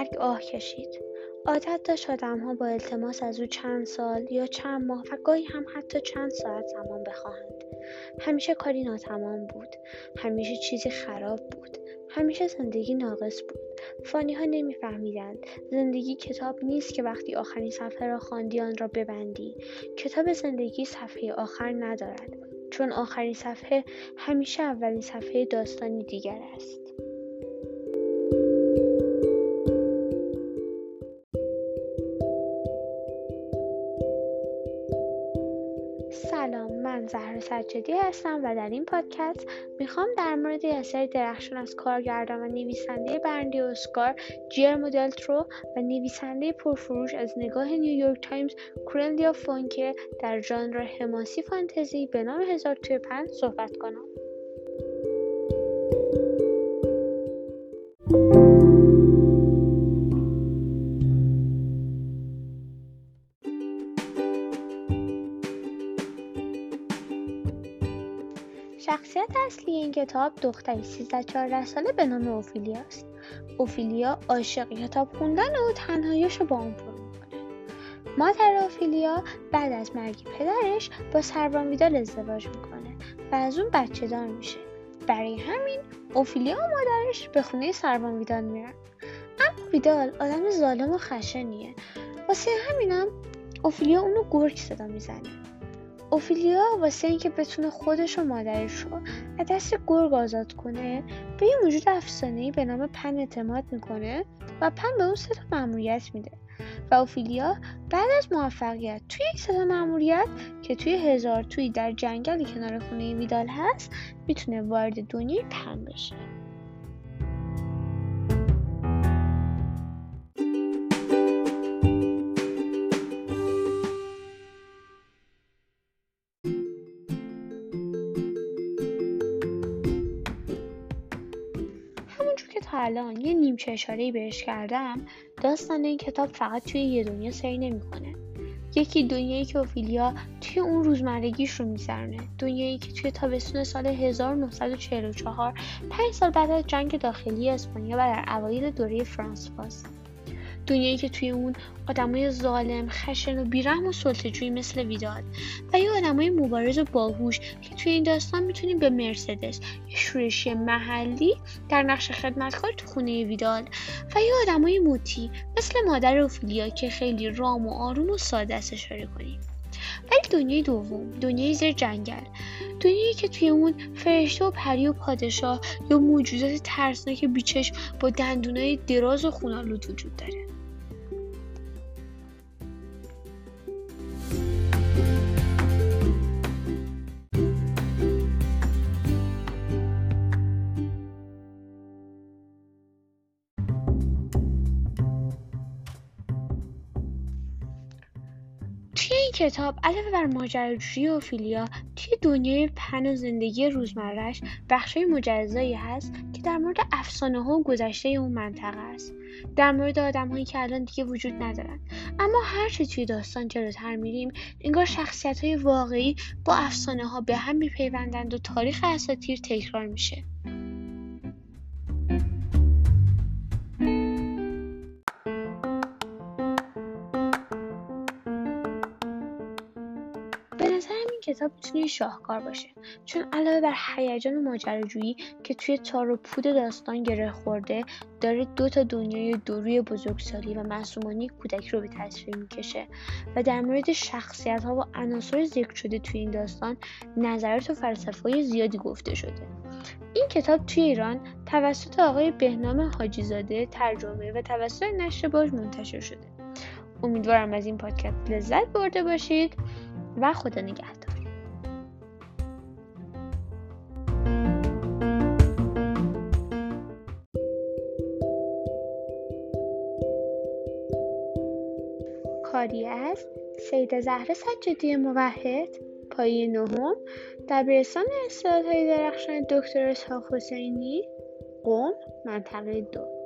مرگ آه کشید. عادت داشت آدمها با التماس از او چند سال یا چند ماه و گاهی هم حتی چند ساعت زمان بخواهند. همیشه کاری ناتمام بود. همیشه چیزی خراب بود. همیشه زندگی ناقص بود. فانی ها نمیفهمیدند. زندگی کتاب نیست که وقتی آخرین صفحه را خواندی آن را ببندی. کتاب زندگی صفحه آخر ندارد. چون آخرین صفحه همیشه اولین صفحه داستانی دیگر است. سلام من زهرا سجادی هستم و در این پادکست می‌خوام در مورد اثر درخشان از کارگردان و نویسنده برنده‌ی اسکار گیرمو دل‌تورو و نویسنده پرفروش از نگاه نیویورک تایمز کورنلیا فونکه در ژانر حماسی فانتزی به نام هزار توی پن صحبت کنم. شخصیت اصلی این کتاب دختری 13 14 ساله به نام اوفیلیا است. اوفیلیا عاشق کتاب خوندن و تنهاییش رو با اون پر می‌کنه. مادر اوفیلیا بعد از مرگ پدرش با سربان ویدال ازدواج می‌کنه و از اون بچه دار میشه. برای همین اوفیلیا و مادرش به خونه سربان ویدال میرن. اما ویدال آدم ظالم و خشنیه. واسه همینم اوفیلیا اونو گرگ صدا می‌زنه. اوفیلیا واسه اینکه بتونه خودش و مادرش رو از دست گرگ آزاد کنه به یه موجود افسانه‌ای به نام پن اعتماد می‌کنه و پن به اون سه تا میده. و اوفیلیا بعد از موفقیت توی این سه مأموریت که توی هزار توی در جنگلی کنار خونه ویدال هست می‌تونه وارد دنیای پن بشه. الان یه نیمچه اشاره بهش کردم داستان این کتاب فقط توی یه دنیا سری نمی‌کنه. یکی دنیایی که اوفیلیا توی اون روزمرگیش رو میگذرونه دنیایی که توی تابستون سال 1944 پنج سال بعد از جنگ داخلی اسپانیا و در اوایل دوره فرانسواست دنیایی که توی اون آدمای ظالم خشن و بیرحم و سلطه‌جویی مثل ویدال. و یه آدمای مبارز و باهوش که توی این داستان می‌تونیم به مرسدس شورشی محلی در نقش خدمتکار تو خونه ویدال و یه آدمای موتی مثل مادر اوفیلیا که خیلی رام و آروم و ساده است اشاره کنیم. ولی دنیای دوم دنیای زیر جنگل. دنیایی که توی اون فرشته و پری و پادشاه یا موجودات ترسناک بیچشم با دندونای دراز و خونالود وجود داره. این کتاب علاوه بر ماجراجویی اوفیلیا توی دنیای پن و زندگی روزمرهش بخشای مجزایی هست که در مورد افسانه ها و گذشته اون منطقه است. در مورد آدم هایی که الان دیگه وجود ندارن. اما هرچه توی داستان جلوتر میریم انگار شخصیت های واقعی با افسانه ها به هم میپیوندند و تاریخ اساطیر تکرار میشه. کتاب می‌تونه شاهکار باشه. چون علاوه بر هیجان ماجراجویی که توی تار و پود داستان گره خورده داره دو تا دنیای دوروی بزرگسالی و معصومانی کودکی رو به تصویر می‌کشه و در مورد شخصیت ها و عناصر ذکر شده توی این داستان نظرات و فلسفه زیادی گفته شده. این کتاب توی ایران توسط آقای بهنام حاجیزاده ترجمه و توسط نشر باج منتشر شده. امیدوارم از این پادکست لذت برده باشید و خدا نگهدار. کاری از سید زهره سجادی موحد پایه نهم دبیرستان استعدادهای درخشان دکتر اسحاق حسینی قم منطقه دو.